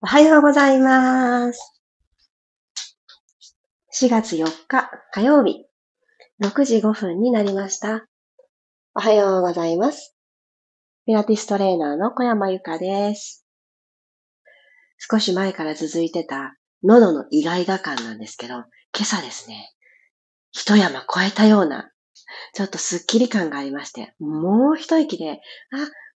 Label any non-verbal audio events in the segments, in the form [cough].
おはようございます。4月4日火曜日、6時5分になりました。おはようございます。ピラティストレーナーの小山由かです。少し前から続いてた喉の意外が感なんですけど、今朝ですね、一山越えたような、ちょっとスッキリ感がありまして、もう一息で、あ、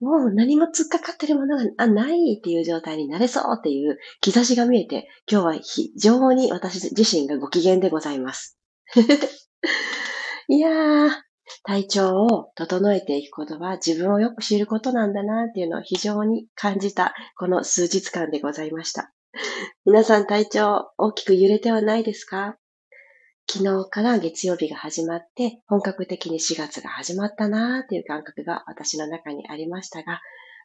もう何も突っかかってるものがないっていう状態になれそうっていう兆しが見えて、今日は非常に私自身がご機嫌でございます。[laughs] いやー、体調を整えていくことは自分をよく知ることなんだなっていうのを非常に感じたこの数日間でございました。皆さん体調大きく揺れてはないですか？昨日から月曜日が始まって、本格的に4月が始まったなーっていう感覚が私の中にありましたが、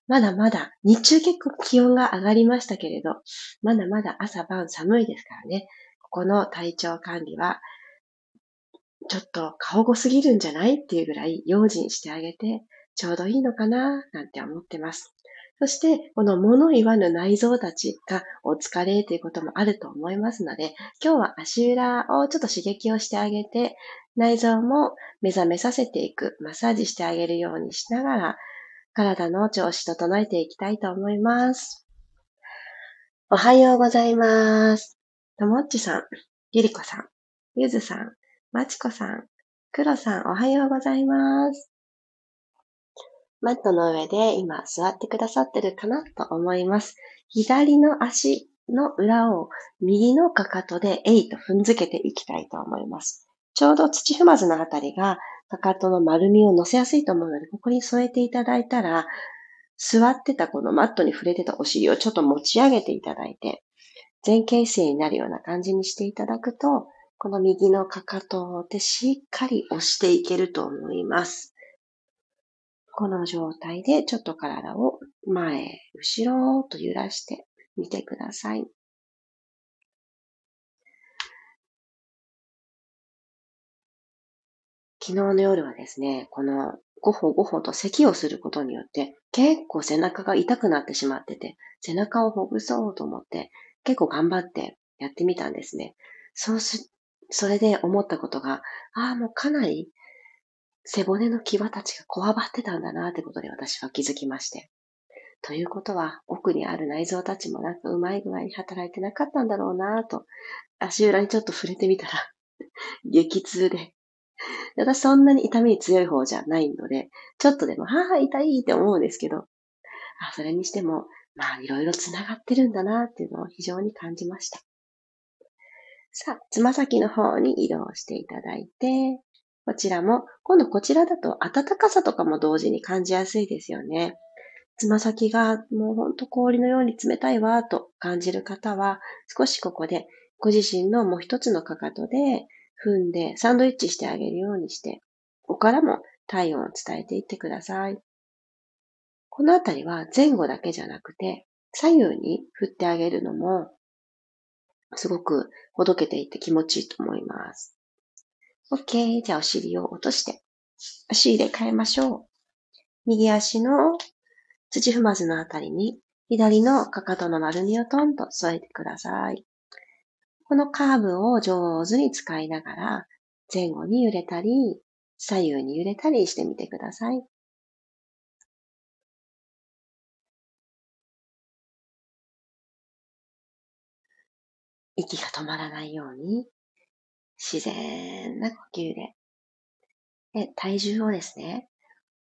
まだまだ日中結構気温が上がりましたけれど、まだまだ朝晩寒いですからね、ここの体調管理は、ちょっと顔ごすぎるんじゃない？っていうぐらい用心してあげて、ちょうどいいのかななんて思ってます。そして、この物言わぬ内臓たちがお疲れということもあると思いますので、今日は足裏をちょっと刺激をしてあげて、内臓も目覚めさせていく、マッサージしてあげるようにしながら、体の調子整えていきたいと思います。おはようございます。ともっちさん、ゆりこさん、ゆずさん、まちこさん、くろさん、おはようございます。マットの上で今座ってくださってるかなと思います。左の足の裏を右のかかとでえいと踏んづけていきたいと思います。ちょうど土踏まずのあたりがかかとの丸みを乗せやすいと思うので、ここに添えていただいたら、座ってたこのマットに触れてたお尻をちょっと持ち上げていただいて、前傾姿勢になるような感じにしていただくと、この右のかかとでしっかり押していけると思います。この状態でちょっと体を前、後ろと揺らしてみてください。昨日の夜はですね、このごほごほと咳をすることによって結構背中が痛くなってしまってて、背中をほぐそうと思って結構頑張ってやってみたんですね。そうす、それで思ったことが、ああ、もうかなり背骨の際たちがこわばってたんだなってことで私は気づきまして。ということは、奥にある内臓たちもなんかうまい具合に働いてなかったんだろうなと、足裏にちょっと触れてみたら [laughs] 激痛で。私そんなに痛みに強い方じゃないので、ちょっとでも、はぁ、痛いって思うんですけど、あそれにしても、まあ、いろいろ繋がってるんだなっていうのを非常に感じました。さあ、つま先の方に移動していただいて、こちらも、今度こちらだと暖かさとかも同時に感じやすいですよね。つま先がもうほんと氷のように冷たいわと感じる方は、少しここでご自身のもう一つのかかとで踏んでサンドイッチしてあげるようにして、ここからも体温を伝えていってください。このあたりは前後だけじゃなくて、左右に振ってあげるのも、すごくほどけていって気持ちいいと思います。OK。じゃあお尻を落として、足入れ替えましょう。右足の土踏まずのあたりに、左のかかとの丸みをトンと添えてください。このカーブを上手に使いながら、前後に揺れたり、左右に揺れたりしてみてください。息が止まらないように自然な呼吸で。で、体重をですね、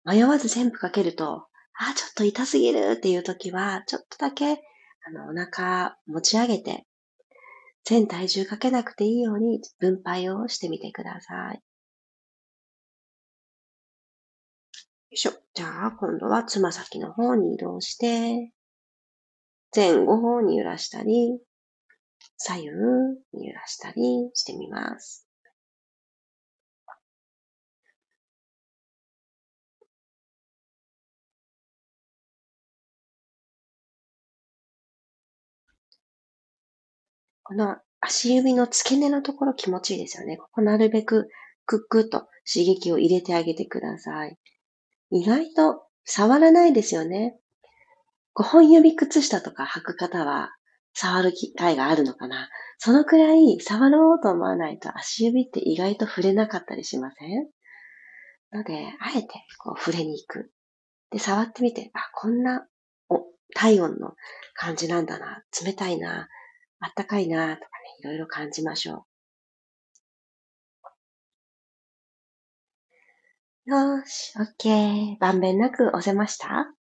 迷わず全部かけると、あ、ちょっと痛すぎるっていう時は、ちょっとだけ、あの、お腹持ち上げて、全体重かけなくていいように分配をしてみてください。よいしょ。じゃあ、今度はつま先の方に移動して、前後方に揺らしたり、左右に揺らしたりしてみます。この足指の付け根のところ気持ちいいですよね。ここなるべくクックッと刺激を入れてあげてください。意外と触らないですよね。5本指靴下とか履く方は触る機会があるのかな？そのくらい触ろうと思わないと足指って意外と触れなかったりしません？ので、あえてこう触れに行く。で、触ってみて、あ、こんな、お、体温の感じなんだな。冷たいな。あったかいな。とかね、いろいろ感じましょう。よし、オッケー。まんべんなく押せました？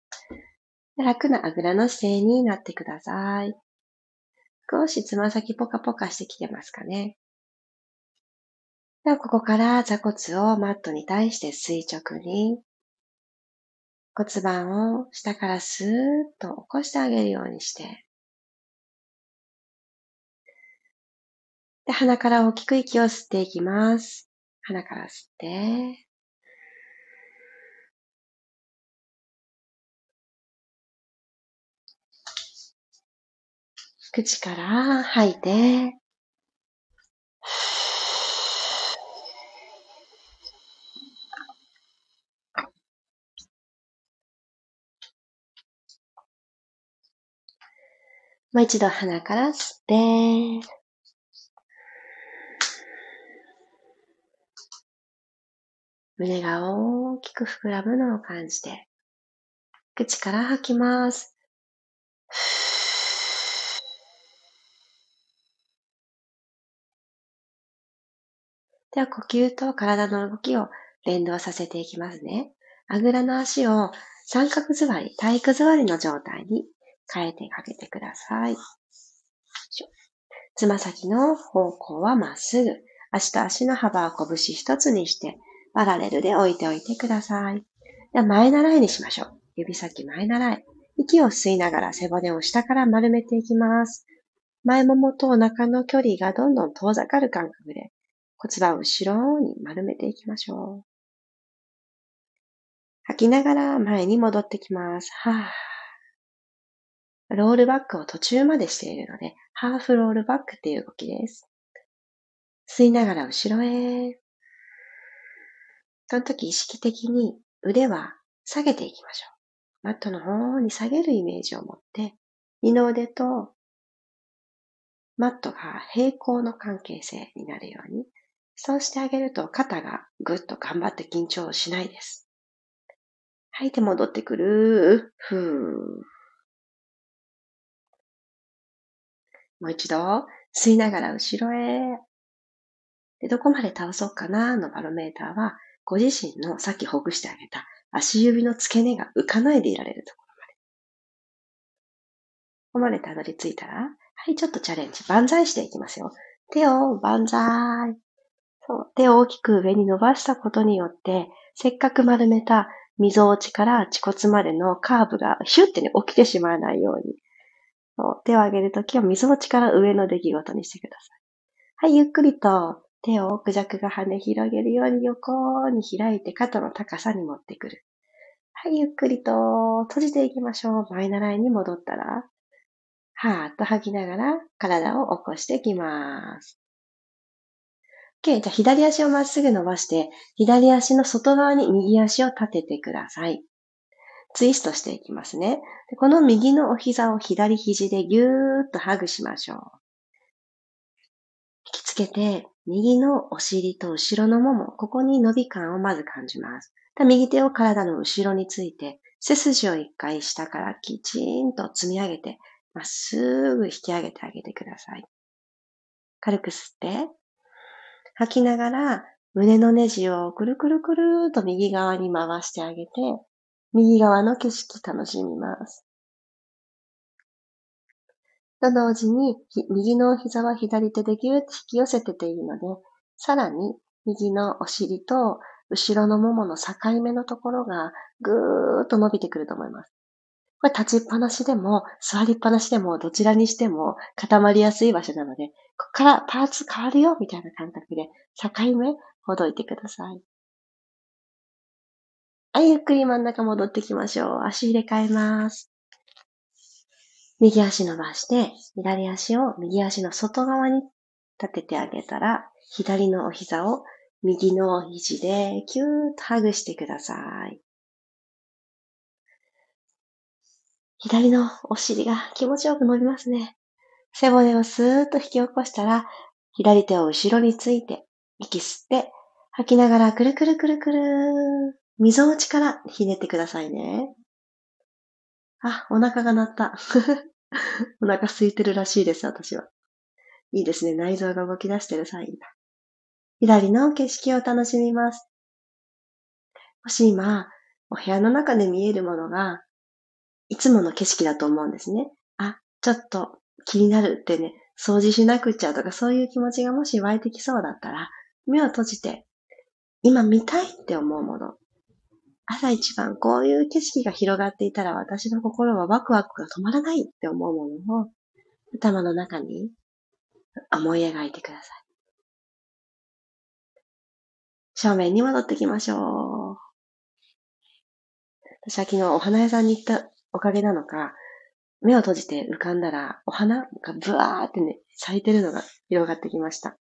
楽なあぐらの姿勢になってください。少しつま先ポカポカしてきてますかね。では、ここから座骨をマットに対して垂直に骨盤を下からスーッと起こしてあげるようにして、で、鼻から大きく息を吸っていきます。鼻から吸って、口から吐いて、もう一度鼻から吸って、胸が大きく膨らむのを感じて、口から吐きます。では、呼吸と体の動きを連動させていきますね。あぐらの足を三角座り、体育座りの状態に変えてあげてください。つま先の方向はまっすぐ。足と足の幅を拳一つにして、パラレルで置いておいてください。では前習いにしましょう。指先前習い。息を吸いながら背骨を下から丸めていきます。前ももとお腹の距離がどんどん遠ざかる感覚で骨盤を後ろに丸めていきましょう。吐きながら前に戻ってきます。はぁ。ロールバックを途中までしているので、ハーフロールバックっていう動きです。吸いながら後ろへ。その時意識的に腕は下げていきましょう。マットの方に下げるイメージを持って、二の腕とマットが平行の関係性になるように、そうしてあげると肩がぐっと頑張って緊張しないです。吐いて戻ってくる。ふー。もう一度、吸いながら後ろへ。でどこまで倒そうかな？のバロメーターは、ご自身のさっきほぐしてあげた足指の付け根が浮かないでいられるところまで。ここまでたどり着いたら、はい、ちょっとチャレンジ。万歳していきますよ。手を万歳。そう。手を大きく上に伸ばしたことによって、せっかく丸めた溝落ちから恥骨までのカーブがヒュッてね、起きてしまわないように。そう手を上げるときは溝落ちから上の出来事にしてください。はい、ゆっくりと手をクジャクが跳ね広げるように横に開いて肩の高さに持ってくる。はい、ゆっくりと閉じていきましょう。前習いに戻ったら、はーっと吐きながら体を起こしていきます。OK。じゃあ左足をまっすぐ伸ばして、左足の外側に右足を立ててください。ツイストしていきますね。この右のお膝を左肘でぎゅーっとハグしましょう。引きつけて、右のお尻と後ろのもも、ここに伸び感をまず感じます。右手を体の後ろについて、背筋を一回下からきちんと積み上げて、まっすぐ引き上げてあげてください。軽く吸って、吐きながら胸のネジをくるくるくるーと右側に回してあげて、右側の景色楽しみます。と同時に、右の膝は左手でぎゅーっと引き寄せてているので、さらに右のお尻と後ろのももの境目のところがぐーっと伸びてくると思います。これ立ちっぱなしでも座りっぱなしでもどちらにしても固まりやすい場所なので、ここからパーツ変わるよみたいな感覚で境目ほどいてください。はい、ゆっくり真ん中戻ってきましょう。足入れ替えます。右足伸ばして、左足を右足の外側に立ててあげたら、左のお膝を右の肘でキューッとハグしてください。左のお尻が気持ちよく伸びますね。背骨をスーッと引き起こしたら、左手を後ろについて、息吸って、吐きながらくるくるくるくる、溝落ちからひねってくださいね。あ、お腹が鳴った。[laughs] お腹空いてるらしいです、私は。いいですね。内臓が動き出してるサインだ。左の景色を楽しみます。もし今、お部屋の中で見えるものが、いつもの景色だと思うんですね。あ、ちょっと気になるってね、掃除しなくちゃとかそういう気持ちがもし湧いてきそうだったら、目を閉じて、今見たいって思うもの。朝一番こういう景色が広がっていたら私の心はワクワクが止まらないって思うものを頭の中に思い描いてください。正面に戻ってきましょう。私は昨日お花屋さんに行ったおかげなのか、目を閉じて浮かんだら、お花がブワーってね、咲いてるのが広がってきました。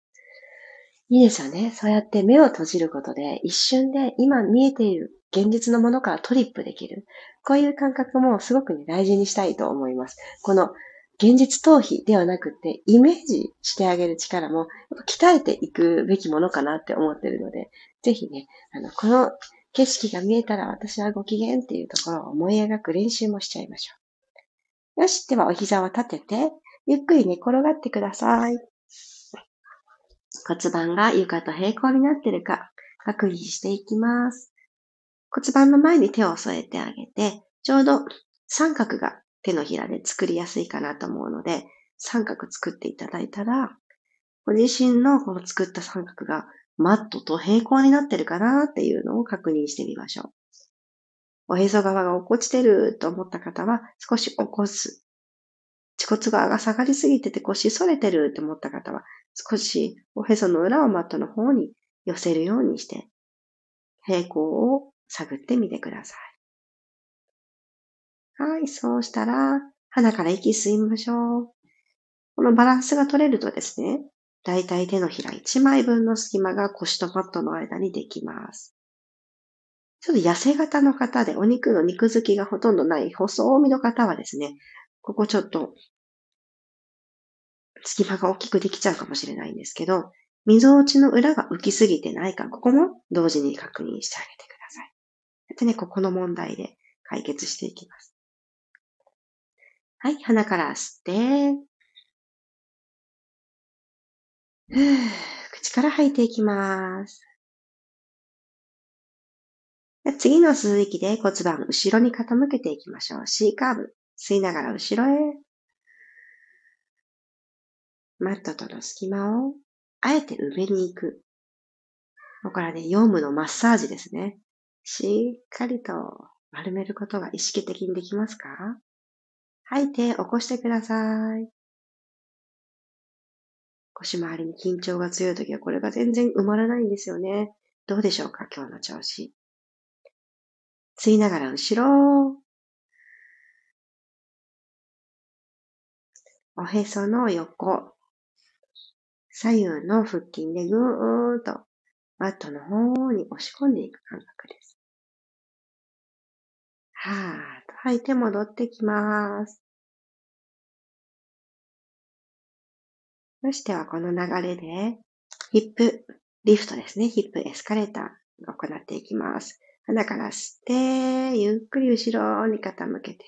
いいですよね。そうやって目を閉じることで、一瞬で今見えている現実のものからトリップできる。こういう感覚もすごくね、大事にしたいと思います。この現実逃避ではなくて、イメージしてあげる力も、鍛えていくべきものかなって思ってるので、ぜひね、あの、この景色が見えたら私はご機嫌っていうところを思い描く練習もしちゃいましょう。よし、ではお膝を立てて、ゆっくり寝転がってください。骨盤が床と平行になってるか確認していきます。骨盤の前に手を添えてあげて、ちょうど三角が手のひらで作りやすいかなと思うので、三角作っていただいたら、ご自身のこの作った三角がマットと平行になってるかなっていうのを確認してみましょう。おへそ側が落っこちてると思った方は少し起こす。恥骨側が下がりすぎてて腰反れてると思った方は少しおへその裏をマットの方に寄せるようにして平行を探ってみてください。はい、そうしたら、鼻から息吸いましょう。このバランスが取れるとですね、だいたい手のひら1枚分の隙間が腰とマットの間にできます。ちょっと痩せ型の方でお肉の肉付きがほとんどない細身の方はですね、ここちょっと隙間が大きくできちゃうかもしれないんですけど、溝落ちの裏が浮きすぎてないか、ここも同時に確認してあげてください。でね、ここの問題で解決していきます。はい、鼻から吸って、口から吐いていきます。次の吸う息で骨盤後ろに傾けていきましょう。C カーブ。吸いながら後ろへ。マットとの隙間をあえて埋めに行く。ここからね、ヨームのマッサージですね。しっかりと丸めることが意識的にできますか？吐いて起こしてください。腰回りに緊張が強いときはこれが全然埋まらないんですよね。どうでしょうか？今日の調子。吸いながら後ろ。おへその横。左右の腹筋でぐーっとマットの方に押し込んでいく感覚です。はーっと吐いて戻ってきます。そしてはこの流れで、ヒップリフトですね。ヒップエスカレーターを行っていきます。鼻から吸って、ゆっくり後ろに傾けて。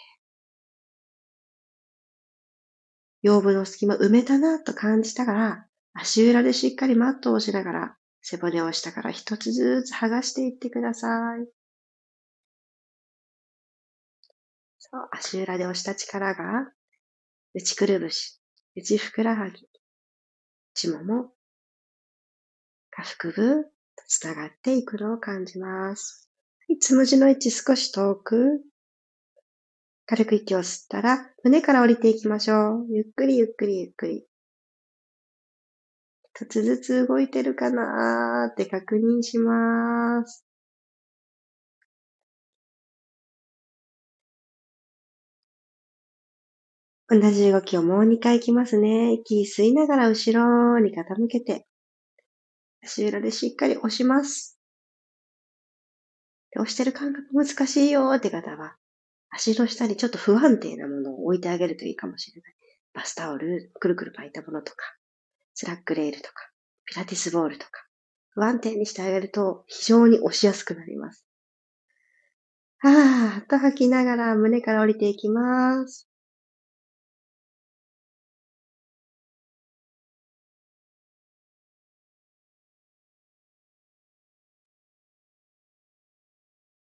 腰部の隙間埋めたなと感じたから、足裏でしっかりマットを押しながら、背骨を下から一つずつ剥がしていってください。そう、足裏で押した力が、内くるぶし、内ふくらはぎ、内もも、下腹部と繋がっていくのを感じます。つむじの位置少し遠く。軽く息を吸ったら、胸から降りていきましょう。ゆっくりゆっくりゆっくり。一つずつ動いてるかなーって確認します。同じ動きをもう2回いきますね。息吸いながら後ろに傾けて、足裏でしっかり押します。押してる感覚難しいよって方は、足の下にちょっと不安定なものを置いてあげるといいかもしれない。バスタオル、くるくる巻いたものとか、スラックレールとか、ピラティスボールとか、不安定にしてあげると非常に押しやすくなります。はぁ、と吐きながら胸から降りていきます。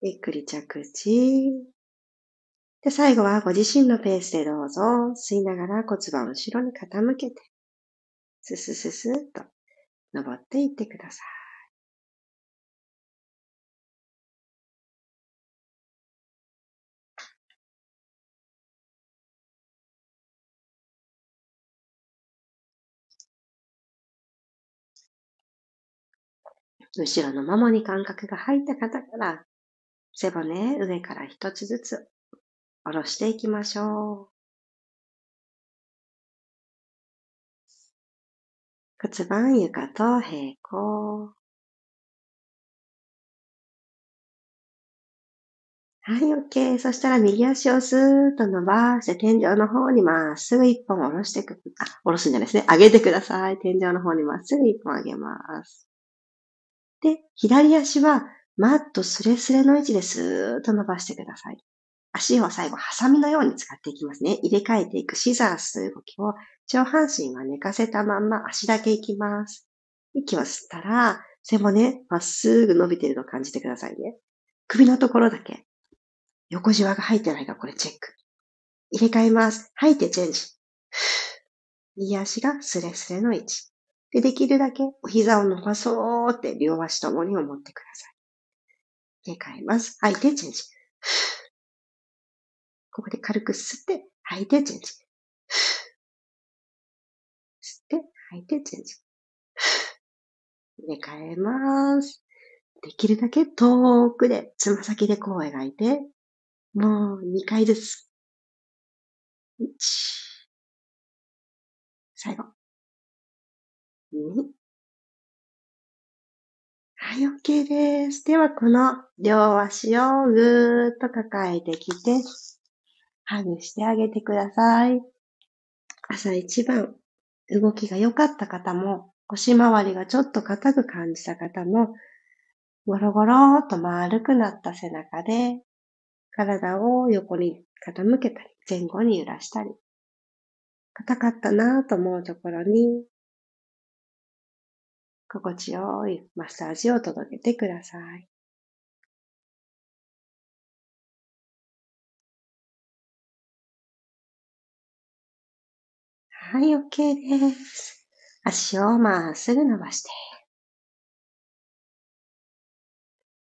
ゆっくり着地。で、最後はご自身のペースでどうぞ、吸いながら骨盤を後ろに傾けて、ススススッと登っていってください。後ろのももに感覚が入った方から、背骨上から一つずつ下ろしていきましょう。骨盤床と平行。はい、OK。そしたら右足をスーッと伸ばして天井の方にまっすぐ一本下ろしてく、あ、下ろすんじゃないですね。上げてください。天井の方にまっすぐ一本上げます。で、左足はマットスレスレの位置でスーッと伸ばしてください。足を最後、ハサミのように使っていきますね。入れ替えていくシザースという動きを、上半身は寝かせたまんま足だけいきます。息を吸ったら、背骨、まっすぐ伸びてるのを感じてくださいね。首のところだけ、横じわが入ってないか、これチェック。入れ替えます。吐いてチェンジ。[sighs] 右足がスレスレの位置。で、できるだけお膝を伸ばそうって両足ともに思ってください。入れ替えます。吐いてチェンジ。ここで軽く吸って、吐いてチェンジ。吸って、吐いてチェンジ。入れ替えます。できるだけ遠くで、つま先でこう描いて、もう2回ずつ。1。最後。2。はい、OK です。では、この両足をぐーっと抱えてきて、ハグしてあげてください。朝一番動きが良かった方も、腰回りがちょっと硬く感じた方も、ゴロゴローと丸くなった背中で、体を横に傾けたり、前後に揺らしたり、硬かったなぁと思うところに、心地よいマッサージを届けてください。はい、OK です。足をまっすぐ伸ばして。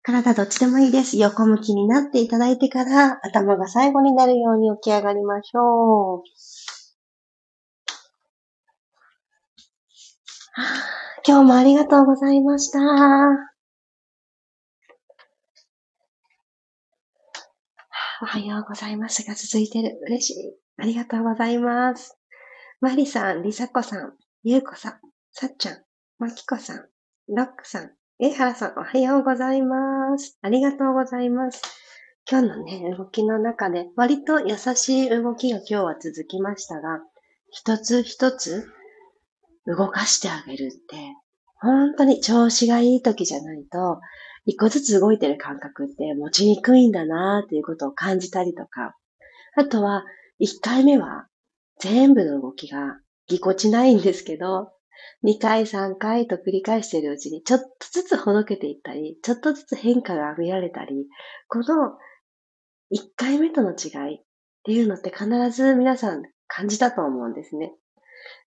体どっちでもいいです。横向きになっていただいてから頭が最後になるように起き上がりましょう。今日もありがとうございました。おはようございますが続いてる。嬉しい。ありがとうございます。マリさん、リサコさん、ゆうこさん、さっちゃん、まきこさん、ロックさん、えはらさん、おはようございます。ありがとうございます。今日のね、動きの中で、割と優しい動きが今日は続きましたが、一つ一つ動かしてあげるって、本当に調子がいい時じゃないと、一個ずつ動いてる感覚って持ちにくいんだなっていうことを感じたりとか、あとは、一回目は全部の動きがぎこちないんですけど、2回3回と繰り返しているうちにちょっとずつほどけていったり、ちょっとずつ変化が見られたり、この1回目との違いっていうのって必ず皆さん感じたと思うんですね。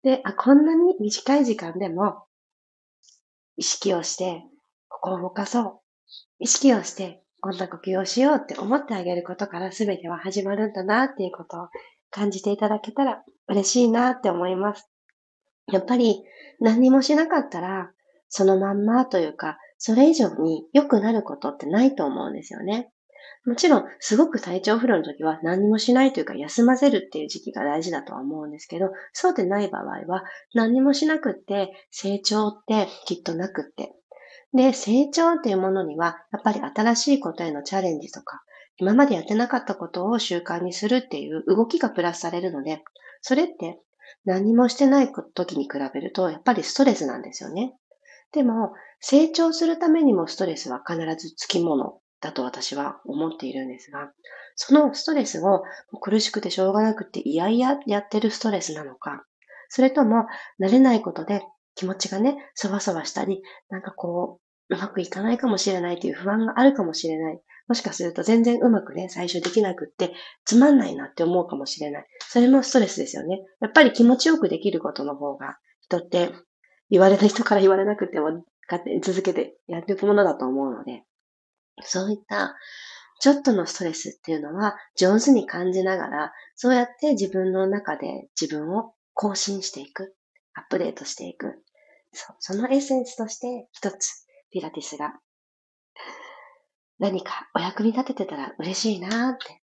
で、あ、こんなに短い時間でも意識をして、ここを動かそう。意識をして、こんな呼吸をしようって思ってあげることから全ては始まるんだなっていうことを感じていただけたら嬉しいなって思います。やっぱり何もしなかったら、そのまんまというか、それ以上に良くなることってないと思うんですよね。もちろん、すごく体調不良の時は何もしないというか休ませるっていう時期が大事だとは思うんですけど、そうでない場合は何もしなくって成長ってきっとなくって。で、成長っていうものには、やっぱり新しいことへのチャレンジとか、今までやってなかったことを習慣にするっていう動きがプラスされるので、それって何もしてない時に比べると、やっぱりストレスなんですよね。でも、成長するためにもストレスは必ずつきものだと私は思っているんですが、そのストレスを苦しくてしょうがなくていやいやってるストレスなのか、それとも慣れないことで気持ちがね、そわそわしたり、なんかこう、うまくいかないかもしれないという不安があるかもしれない。もしかすると全然うまくね、最初できなくって、つまんないなって思うかもしれない。それもストレスですよね。やっぱり気持ちよくできることの方が、人って言われた人から言われなくても、勝手に続けてやっていくものだと思うので、そういったちょっとのストレスっていうのは上手に感じながら、そうやって自分の中で自分を更新していく、アップデートしていく。そそのエッセンスとして一つ、ピラティスが何かお役に立ててたら嬉しいなーって、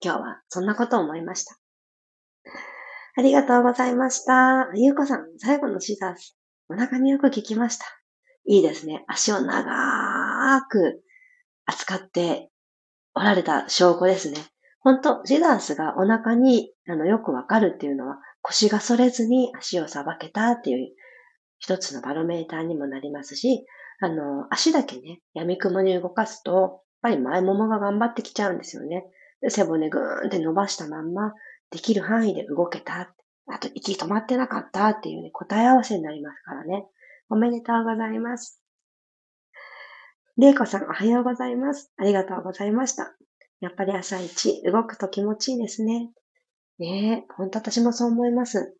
今日はそんなことを思いました。ありがとうございました。ゆうこさん、最後のシザース、お腹によく効きました。いいですね。足を長く扱っておられた証拠ですね。本当シザースがお腹にあのよくわかるっていうのは腰が反れずに足をさばけたっていう一つのバロメーターにもなりますし、あの、足だけね、闇雲に動かすと、やっぱり前ももが頑張ってきちゃうんですよね。で背骨ぐーんって伸ばしたまんま、できる範囲で動けた。あと、息止まってなかったっていうね、答え合わせになりますからね。おめでとうございます。れいこさん、おはようございます。ありがとうございました。やっぱり朝一、動くと気持ちいいですね。ねえ、ほんと私もそう思います。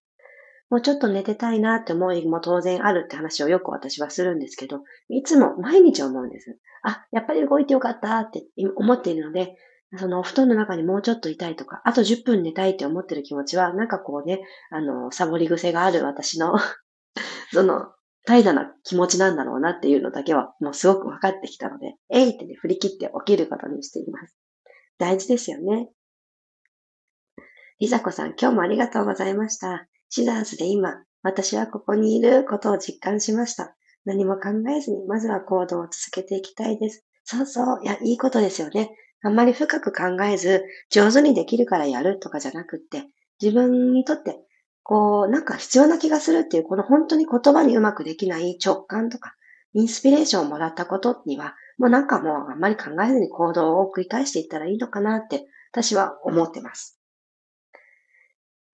もうちょっと寝てたいなって思いも当然あるって話をよく私はするんですけど、いつも毎日思うんです。あ、やっぱり動いてよかったって思っているので、そのお布団の中にもうちょっといたいとか、あと10分寝たいって思ってる気持ちは、なんかこうね、あの、サボり癖がある私の [laughs] その、怠惰な気持ちなんだろうなっていうのだけは、もうすごく分かってきたので、えいってね、振り切って起きることにしています。大事ですよね。りさこさん、今日もありがとうございました。シザーズで今、私はここにいることを実感しました。何も考えずに、まずは行動を続けていきたいです。そうそう。いや、いいことですよね。あんまり深く考えず、上手にできるからやるとかじゃなくって、自分にとって、こう、なんか必要な気がするっていう、この本当に言葉にうまくできない直感とか、インスピレーションをもらったことには、もうなんかもうあんまり考えずに行動を繰り返していったらいいのかなって、私は思ってます。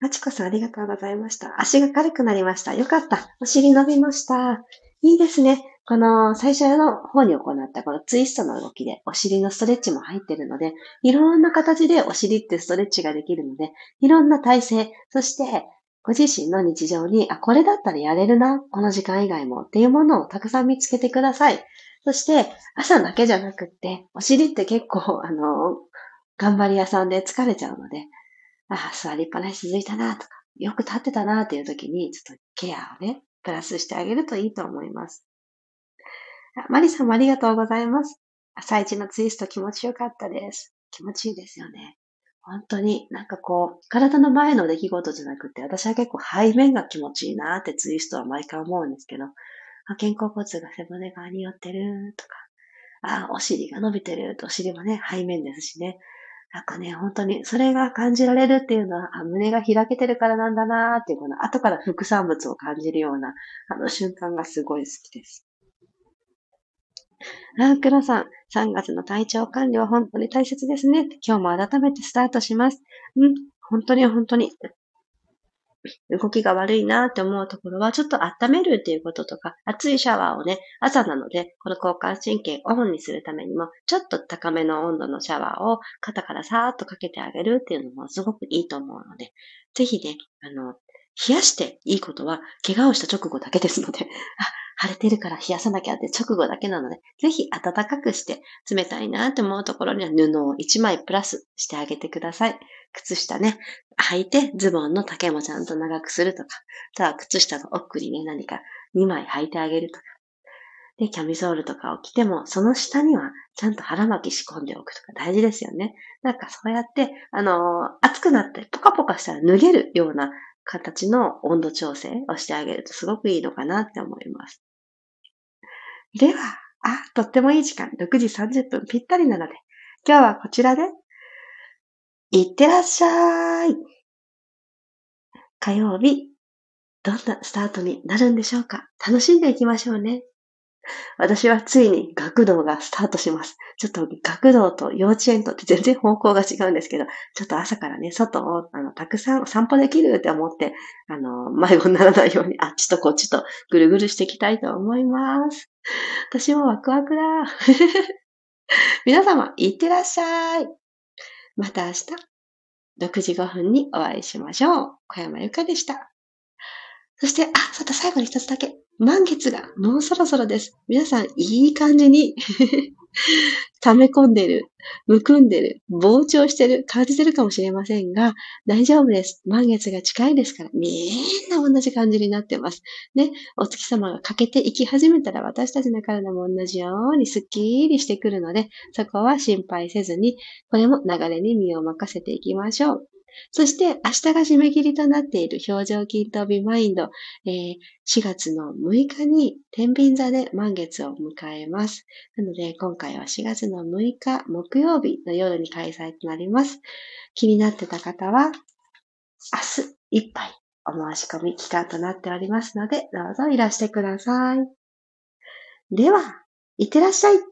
まちこさんありがとうございました。足が軽くなりました。よかった。お尻伸びました。いいですね。この最初の方に行ったこのツイストの動きでお尻のストレッチも入ってるので、いろんな形でお尻ってストレッチができるので、いろんな体勢、そしてご自身の日常に、あ、これだったらやれるな、この時間以外もっていうものをたくさん見つけてください。そして、朝だけじゃなくって、お尻って結構、[laughs] あの、頑張り屋さんで疲れちゃうので、あ、座りっぱなし続いたなとか、よく立ってたなっていう時に、ちょっとケアをね、プラスしてあげるといいと思います。マリさんもありがとうございます。朝一のツイスト気持ちよかったです。気持ちいいですよね。本当になんかこう、体の前の出来事じゃなくて、私は結構背面が気持ちいいなってツイストは毎回思うんですけど、あ肩甲骨が背骨側に寄ってるとか、あお尻が伸びてると、お尻もね、背面ですしね。なんかね、本当に、それが感じられるっていうのは、あ胸が開けてるからなんだなーっていう、この後から副産物を感じるような、あの瞬間がすごい好きです。あ、黒さん、3月の体調管理は本当に大切ですね。今日も改めてスタートします。うん、本当に本当に。動きが悪いなって思うところは、ちょっと温めるっていうこととか、熱いシャワーをね、朝なので、この交感神経オンにするためにも、ちょっと高めの温度のシャワーを肩からさーっとかけてあげるっていうのもすごくいいと思うので、ぜひね、あの、冷やしていいことは、怪我をした直後だけですので、腫れてるから冷やさなきゃって直後だけなので、ぜひ暖かくして冷たいなって思うところには布を1枚プラスしてあげてください。靴下ね、履いてズボンの丈もちゃんと長くするとか、あとは靴下の奥にね、何か2枚履いてあげるとか。で、キャミソールとかを着ても、その下にはちゃんと腹巻き仕込んでおくとか大事ですよね。なんかそうやって、あのー、暑くなってポカポカしたら脱げるような形の温度調整をしてあげるとすごくいいのかなって思います。では、あ、とってもいい時間、6時30分ぴったりなので、今日はこちらで、いってらっしゃい。火曜日、どんなスタートになるんでしょうか楽しんでいきましょうね。私はついに学童がスタートします。ちょっと学童と幼稚園とって全然方向が違うんですけど、ちょっと朝からね、外をあのたくさん散歩できるって思って、あの、迷子にならないようにあっちとこっちとぐるぐるしていきたいと思います。私もワクワクだ。[laughs] 皆様、いってらっしゃい。また明日、6時5分にお会いしましょう。小山由かでした。そして、あ、さて最後に一つだけ。満月がもうそろそろです。皆さん、いい感じに [laughs] 溜め込んでる、むくんでる、膨張してる、感じてるかもしれませんが、大丈夫です。満月が近いですから、みんな同じ感じになってます。ね、お月様が欠けていき始めたら、私たちの体も同じようにスッキリしてくるので、そこは心配せずに、これも流れに身を任せていきましょう。そして、明日が締め切りとなっている表情筋とビマインド、えー、4月の6日に天秤座で満月を迎えます。なので、今回は4月の6日木曜日の夜に開催となります。気になってた方は、明日いっぱいお申し込み期間となっておりますので、どうぞいらしてください。では、いってらっしゃい。